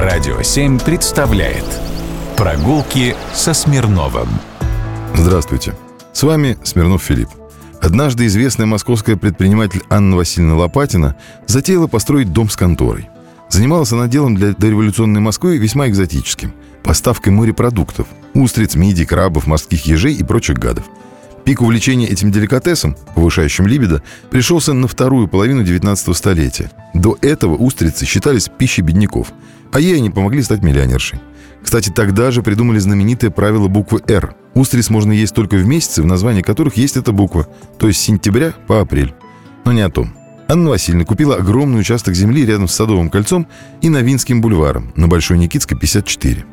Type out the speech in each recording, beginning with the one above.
Радио 7 представляет Прогулки со Смирновым Здравствуйте. С вами Смирнов Филипп. Однажды известная московская предприниматель Анна Васильевна Лопатина затеяла построить дом с конторой. Занималась она делом для дореволюционной Москвы весьма экзотическим – поставкой морепродуктов – устриц, мидий, крабов, морских ежей и прочих гадов – Пик увлечения этим деликатесом, повышающим либидо, пришелся на вторую половину 19 столетия. До этого устрицы считались пищей бедняков, а ей они помогли стать миллионершей. Кстати, тогда же придумали знаменитое правило буквы «Р». Устриц можно есть только в месяцы, в названии которых есть эта буква, то есть с сентября по апрель. Но не о том. Анна Васильевна купила огромный участок земли рядом с Садовым кольцом и Новинским бульваром на Большой Никитской, 54.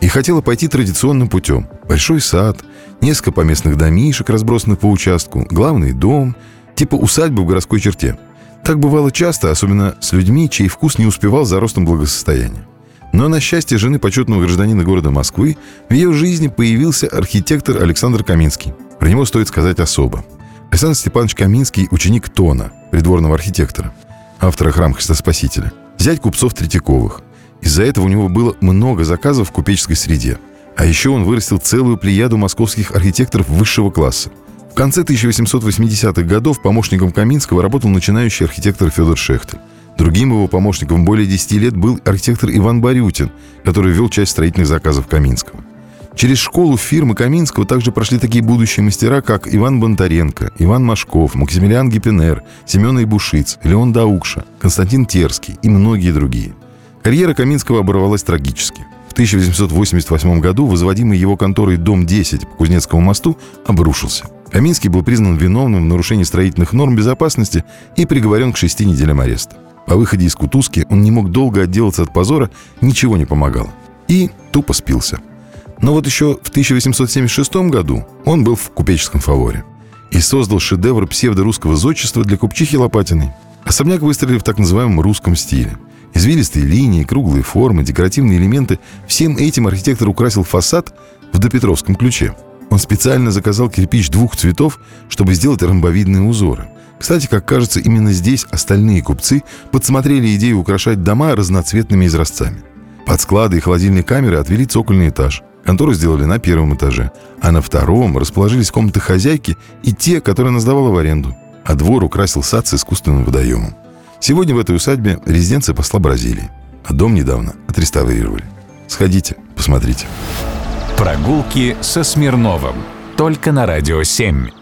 И хотела пойти традиционным путем. Большой сад, несколько поместных домишек, разбросанных по участку, главный дом, типа усадьбы в городской черте. Так бывало часто, особенно с людьми, чей вкус не успевал за ростом благосостояния. Но на счастье жены почетного гражданина города Москвы в ее жизни появился архитектор Александр Каминский. Про него стоит сказать особо. Александр Степанович Каминский – ученик Тона, придворного архитектора, автора храма Христа Спасителя, зять купцов Третьяковых. Из-за этого у него было много заказов в купеческой среде – а еще он вырастил целую плеяду московских архитекторов высшего класса. В конце 1880-х годов помощником Каминского работал начинающий архитектор Федор Шехтель. Другим его помощником более 10 лет был архитектор Иван Барютин, который вел часть строительных заказов Каминского. Через школу фирмы Каминского также прошли такие будущие мастера, как Иван Бонтаренко, Иван Машков, Максимилиан Гиппенер, Семен Ибушиц, Леон Даукша, Константин Терский и многие другие. Карьера Каминского оборвалась трагически – в 1888 году возводимый его конторой дом 10 по Кузнецкому мосту обрушился. Каминский был признан виновным в нарушении строительных норм безопасности и приговорен к шести неделям ареста. По выходе из Кутузки он не мог долго отделаться от позора, ничего не помогало. И тупо спился. Но вот еще в 1876 году он был в купеческом фаворе и создал шедевр псевдорусского зодчества для купчихи Лопатиной. Особняк выстроили в так называемом русском стиле – Извилистые линии, круглые формы, декоративные элементы – всем этим архитектор украсил фасад в допетровском ключе. Он специально заказал кирпич двух цветов, чтобы сделать ромбовидные узоры. Кстати, как кажется, именно здесь остальные купцы подсмотрели идею украшать дома разноцветными изразцами. Под склады и холодильные камеры отвели цокольный этаж. Контору сделали на первом этаже, а на втором расположились комнаты хозяйки и те, которые она сдавала в аренду. А двор украсил сад с искусственным водоемом. Сегодня в этой усадьбе резиденция посла Бразилии. А дом недавно отреставрировали. Сходите, посмотрите. Прогулки со Смирновым. Только на «Радио 7».